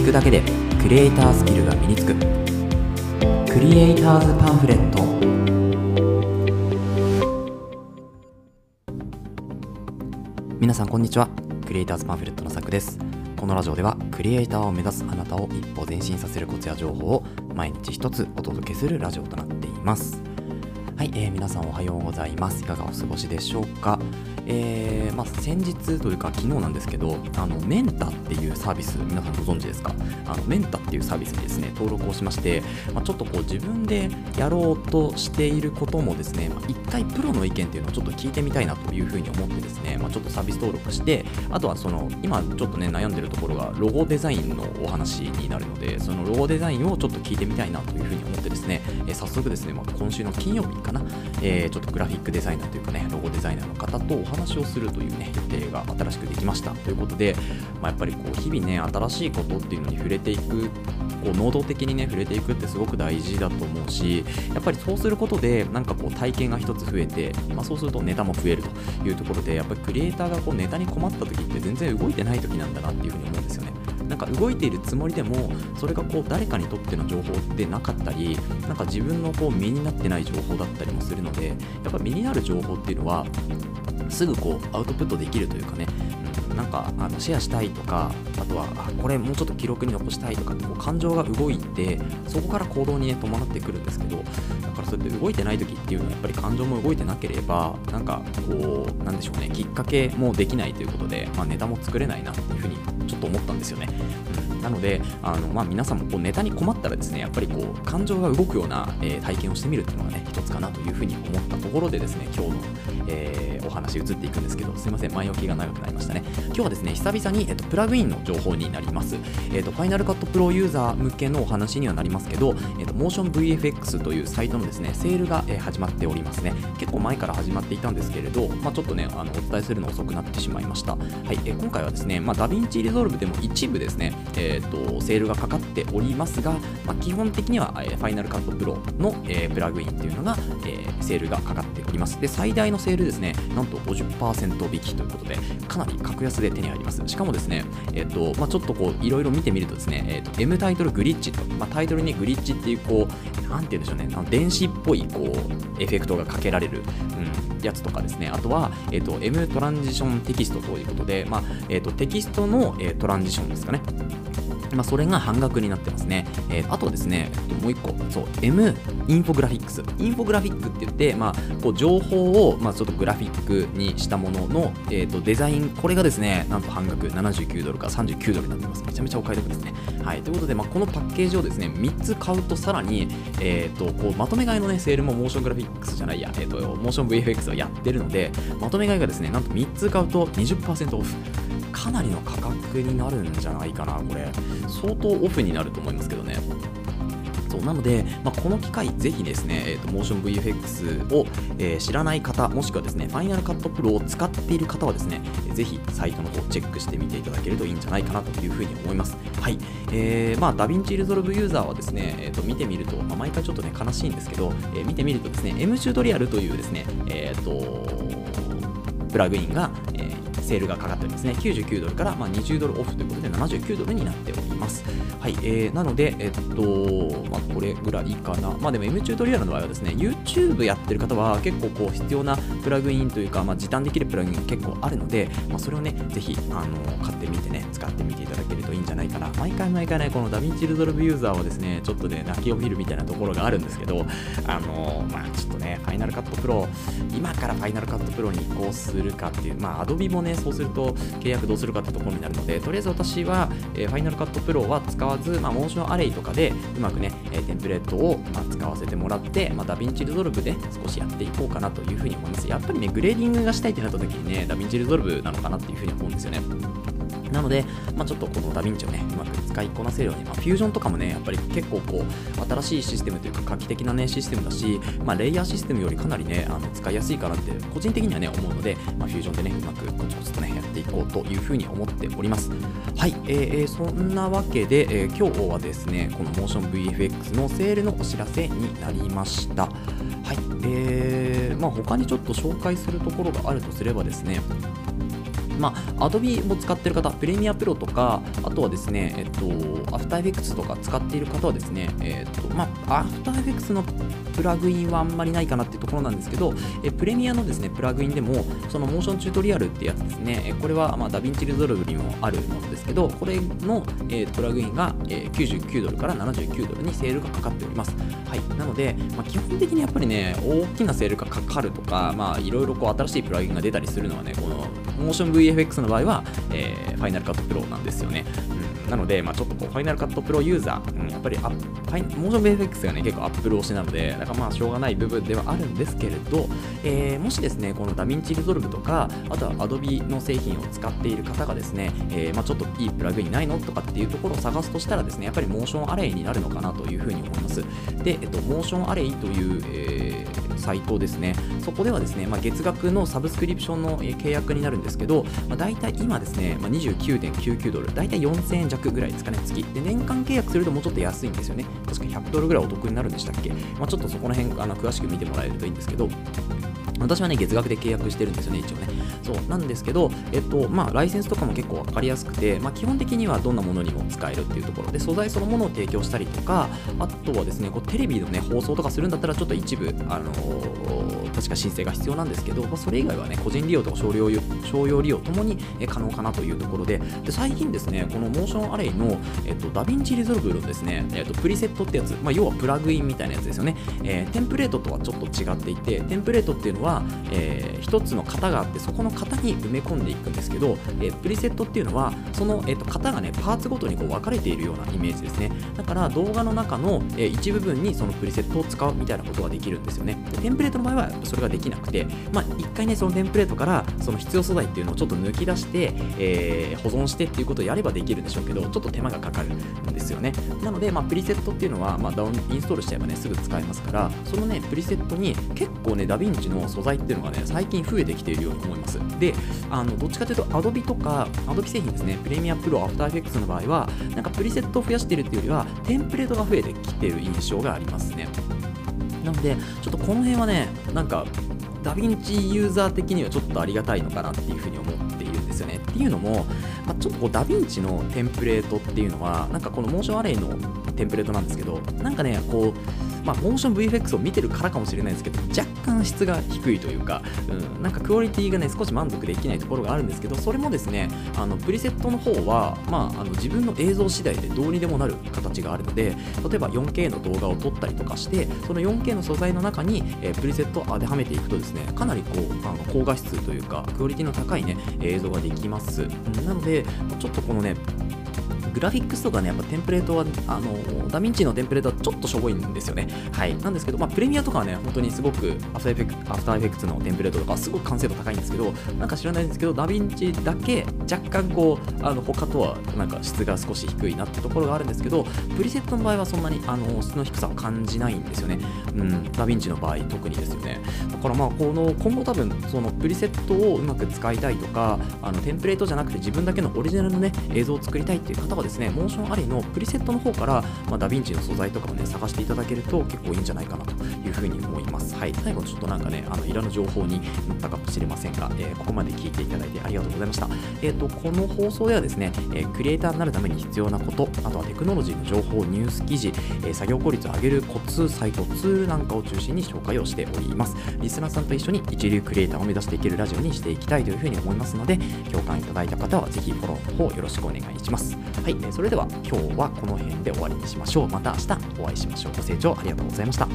聞くだけでクリエイタースキルが身につく。クリエイターズパンフレット。皆さんこんにちは。クリエイターズパンフレットのさくです。このラジオではクリエイターを目指すあなたを一歩前進させるコツや情報を毎日一つお届けするラジオとなっています。はい、えー、皆さんおはようございます。いかがお過ごしでしょうか？えー、まあ、先日というか昨日なんですけどあのメンタっていうサービス皆さんご存知ですか？あのメンタっていうサービスにですね登録をしまして、まあ、ちょっとこう自分でやろうとしていることもですね、まあ、一回プロの意見っていうのをちょっと聞いてみたいなというふうに思ってですね、まあ、ちょっとサービス登録してあとはその今ちょっとね悩んでるところがロゴデザインのお話になるのでそのロゴデザインをちょっと聞いてみたいなというふうに思ってですね、えー、早速ですね、まあ、今週の金曜日かな、えー、ちょっとグラフィックデザイナーというかねロゴデザイナーの方とお話をするというね、予定が新しくできましたということで、まあ、やっぱりこう日々ね、新しいことっていうのに触れていく、こう能動的にね、触れていくってすごく大事だと思うし、やっぱりそうすることで、なんかこう体験が一つ増えて、まあ、そうするとネタも増えるというところで、やっぱりクリエイターがこうネタに困った時って全然動いてない時なんだなっていうふうに思うんですよね。か動いているつもりでもそれがこう誰かにとっての情報でなかったりなんか自分のこう身になってない情報だったりもするのでやっぱ身になる情報っていうのはすぐこうアウトプットできるというかね、うん、なんかあのシェアしたいとかあとはあこれもうちょっと記録に残したいとかってこう感情が動いてそこから行動にね伴ってくるんですけどだからそうやって動いてない時っていうのはやっぱり感情も動いてなければなんかこうなんでしょうねきっかけもできないということで、まあ、ネタも作れないなっていうふうにちょっと思ったんですよね、なのであの、まあ、皆さんもこうネタに困ったらですねやっぱりこう感情が動くような、えー、体験をしてみるっていうのがね一つかなというふうに思ったところでですね今日の、えー、お話移っていくんですけどすいません前置きが長くなりましたね。今日はですね久々に、えっと、プラグインの情報になります、えっと、 Final Cut Pro ユーザー向けのお話にはなりますけど、えっと、 motionVFX というサイトのですねセールが、えー、始まっておりますね。結構前から始まっていたんですけれど、まあ、ちょっとねあのお伝えするの遅くなってしまいました。はい、えー、今回はですね、まあ、 DaVinci Resolve でも一部ですね、えーと、セールがかかっておりますが、まあ、基本的には、えー、 Final Cut Pro の、えー、プラグインっていうのが、えー、セールがかかっております。で最大のセールですねなんと50%引きということでかなり格安で手に入ります。しかもですねえっ、ー、とまあ、ちょっとこういろいろ見てみるとですね、えーと、M タイトルグリッチと、まあ、タイトルにグリッチっていうこうなんて言うんでしょうね電子っぽいこうエフェクトがかけられる、うん、やつとかですね。あとは、えーと、M トランジションテキストということで、まあえーとテキストの、えー、トランジションですかね。まあ、それが半額になってますね。えー、あとですね、もう一個、そう、M インフォグラフィックス。インフォグラフィックって言って、まあ、こう情報を、まあ、ちょっとグラフィックにしたものの、えーと、デザイン、これがですね、なんと半額79ドルから39ドルになってます。めちゃめちゃお買い得ですね。はい、ということで、まあ、このパッケージをですね、3つ買うとさらに、えーと、こうまとめ買いの、ね、セールもモーショングラフィックスじゃないや、えーと、モーション VFX はやってるので、まとめ買いがですね、なんと3つ買うと20%オフ。かなりの価格になるんじゃないかな、これ。相当オフになると思いますけどね。そうなので、まあ、この機会、ぜひですね、えーと、 motionVFX を、えー、知らない方、もしくはですね、 Final Cut Pro を使っている方はですね、ぜひサイトの方チェックしてみていただけるといいんじゃないかなというふうに思います。はい。えー、まあ、 DaVinci Resolve ユーザーはですね、えーと、見てみると、まあ、毎回ちょっとね、悲しいんですけど、えー、見てみるとですね、M チュートリアルというですね、えっ、ー、と、プラグインが、えーセールがかかっておりますね。99ドルから、まあ、20ドルオフということで79ドルになっております。はい、えー、なので、えっと、まあ、これぐらいかな。まあでも M チュートリアルの場合はですね、YouTube やってる方は結構こう必要なプラグインというか、まあ、時短できるプラグイン結構あるので、まあ、それをね、ぜひ、あの、買ってみてね、使ってみていただけるといいんじゃないかな。毎回毎回ね、この DaVinci Resolve ユーザーはですね、ちょっとね、泣きを見るみたいなところがあるんですけど、あの、まあちょっとね、 Final Cut Pro、今から Final Cut Pro に移行するかっていう、まあ Adobe もね、そうすると契約どうするかってところになるので、とりあえず私は、えー、 Final Cut Pro は使わず、まあ、 Motion Array とかでうまくね、えー、テンプレートを、ま、使わせてもらって、まあ、 DaVinci Resolve で少しやっていこうかなというふうに思います。やっぱりね、グレーディングがしたいってなった時にね、 DaVinci Resolve なのかなっていうふうに思うんですよね。なので、まあ、ちょっとこのダヴィンチをね、うまく使いこなせるように、まあ、フュージョンとかもね、やっぱり結構こう、新しいシステムというか画期的なね、システムだし、まあ、レイヤーシステムよりかなりね、あの使いやすいかなって、個人的にはね、思うので、まあ、フュージョンでね、うまくコツコツとね、やっていこうというふうに思っております。はい、えー、そんなわけで、えー、今日はですね、このモーション VFX のセールのお知らせになりました。はい、えー、まあ、他にちょっと紹介するところがあるとすればですね、まあ、Adobe も使ってる方、 Premiere Pro とか、あとはですね、えっと、After Effects とか使っている方はですね、えっと、まあ、After Effects のプラグインはあんまりないかなっていうところなんですけど、えプレミアのですね、プラグインでも、その Motion Tutorial ってやつですね、えこれは、まあ、 DaVinci Resolve にもあるものですけど、これの、えプラグインが、え99ドルから79ドルにセールがかかっております。はい。なので、まあ、基本的にやっぱりね、大きなセールがかかるとか、まあ、いろいろこう新しいプラグインが出たりするのはね、このモーション VFX の場合は、えー、 Final Cut Pro なんですよね。うん、なので、まあ、ちょっとこう Final Cut Pro ユーザー、うん、やっぱりアファイモーション VFX がね、結構 Apple 推しなので、だからまあしょうがない部分ではあるんですけれど、えー、もしですね、この DaVinci Resolve とか、あとは Adobe の製品を使っている方がですね、えー、まあ、ちょっといいプラグインないのとかっていうところを探すとしたらですね、やっぱり Motion Array になるのかなというふうに思います。で、えっと、モーションアレイという、えー、サイトですね、そこではですね、まあ、月額のサブスクリプションの契約になるんですけど、まあ、大体今ですね、まあ、29.99ドル、大体4000円弱ぐらいですかね、月。で、年間契約するともうちょっと安いんですよね。確か100ドルぐらいお得になるんでしたっけ、まあ、ちょっとそこら辺あの詳しく見てもらえるといいんですけど、私はね、月額で契約してるんですよね、一応ね。そう、なんですけど、えっと、まあ、ライセンスとかも結構わかりやすくて、まあ、基本的にはどんなものにも使えるっていうところで、素材そのものを提供したりとか、あとはですね、こうテレビのね、放送とかするんだったら、ちょっと一部、あのー、確か申請が必要なんですけど、まあ、それ以外はね、個人利用とか商用商用利用ともに可能かなというところで、で最近ですね、この Motion Array の、えっと、 DaVinci Resolve のですね、えっと、プリセットってやつ、まあ、要はプラグインみたいなやつですよね、えー、テンプレートとはちょっと違っていて、テンプレートっていうのは、えー、1つの型があってそこの型型に埋め込んでいくんですけど、えー、プリセットっていうのはその、えーと、型がねパーツごとにこう分かれているようなイメージですね。だから動画の中の、え、一部分にそのプリセットを使うみたいなことができるんですよね。でテンプレートの場合はそれができなくてまあ回ねそのテンプレートからその必要素材っていうのをちょっと抜き出して、えー、保存してっていうことをやればできるんでしょうけどちょっと手間がかかるんですよね。なので、まあ、プリセットっていうのは、まあ、ダウンインストールしちゃえばねすぐ使えますからそのねプリセットに結構ねダヴィンチの素材っていうのがね最近増えてきているように思います。で、あのどっちかというと Adobe とか Adobe 製品ですね、プレミアプロ、After Effects の場合は、なんかプリセットを増やしているっていうよりは、テンプレートが増えてきている印象がありますね。なので、ちょっとこの辺はね、なんか、ダヴィンチユーザー的にはちょっとありがたいのかなっていうふうに思っているんですよね。っていうのも、まあ、ちょっとこうダヴィンチのテンプレートっていうのは、なんかこの Motion Array のテンプレートなんですけど、なんかね、こう、まあ、 motionVFX を見てるからかもしれないですけど、若干質が低いというか、うん、なんかクオリティがね、少し満足できないところがあるんですけど、それもですね、あのプリセットの方は、まあ、あの自分の映像次第でどうにでもなる形があるので、例えば 4K の動画を撮ったりとかして、その 4K の素材の中に、えー、プリセットを当てはめていくとですね、かなりこうあの高画質というか、クオリティの高いね、映像ができます。うんなので、ちょっとこのね、グラフィックスとかね、やっぱテンプレートは、あの、ダヴィンチのテンプレートはちょっとしょぼいんですよね。はい。なんですけど、まあ、プレミアとかはね、本当にすごく、 After Effect、After Effects のテンプレートとか、すごく完成度高いんですけど、なんか知らないんですけど、ダヴィンチだけ若干こう、あの、他とはなんか質が少し低いなってところがあるんですけど、プリセットの場合はそんなに、あの、質の低さを感じないんですよね。うん、ダヴィンチの場合、特にですよね。だからまあ、この、今後多分、そのプリセットをうまく使いたいとか、あの、テンプレートじゃなくて自分だけのオリジナルのね、映像を作りたいっていう方はですね、モーションアレのプリセットの方から、まあ、ダヴィンチの素材とかをね、探していただけると結構いいんじゃないかなというふうに思います。はい。最後ちょっとなんかね、あの、いらぬ情報になったかもしれませんが、えー、ここまで聞いていただいてありがとうございました。えっ、ー、と、この放送ではですね、えー、クリエイターになるために必要なこと、あとはテクノロジーの情報、ニュース記事、え作業効率を上げるコツ、サイト、ツールなんかを中心に紹介をしております。リスナーさんと一緒に一流クリエイターを目指していけるラジオにしていきたいというふうに思いますので、共感いただいた方はぜひフォローの方よろしくお願いします。はい、それでは今日はこの辺で終わりにしましょう。また明日お会いしましょう。ご清聴ありがとうございました。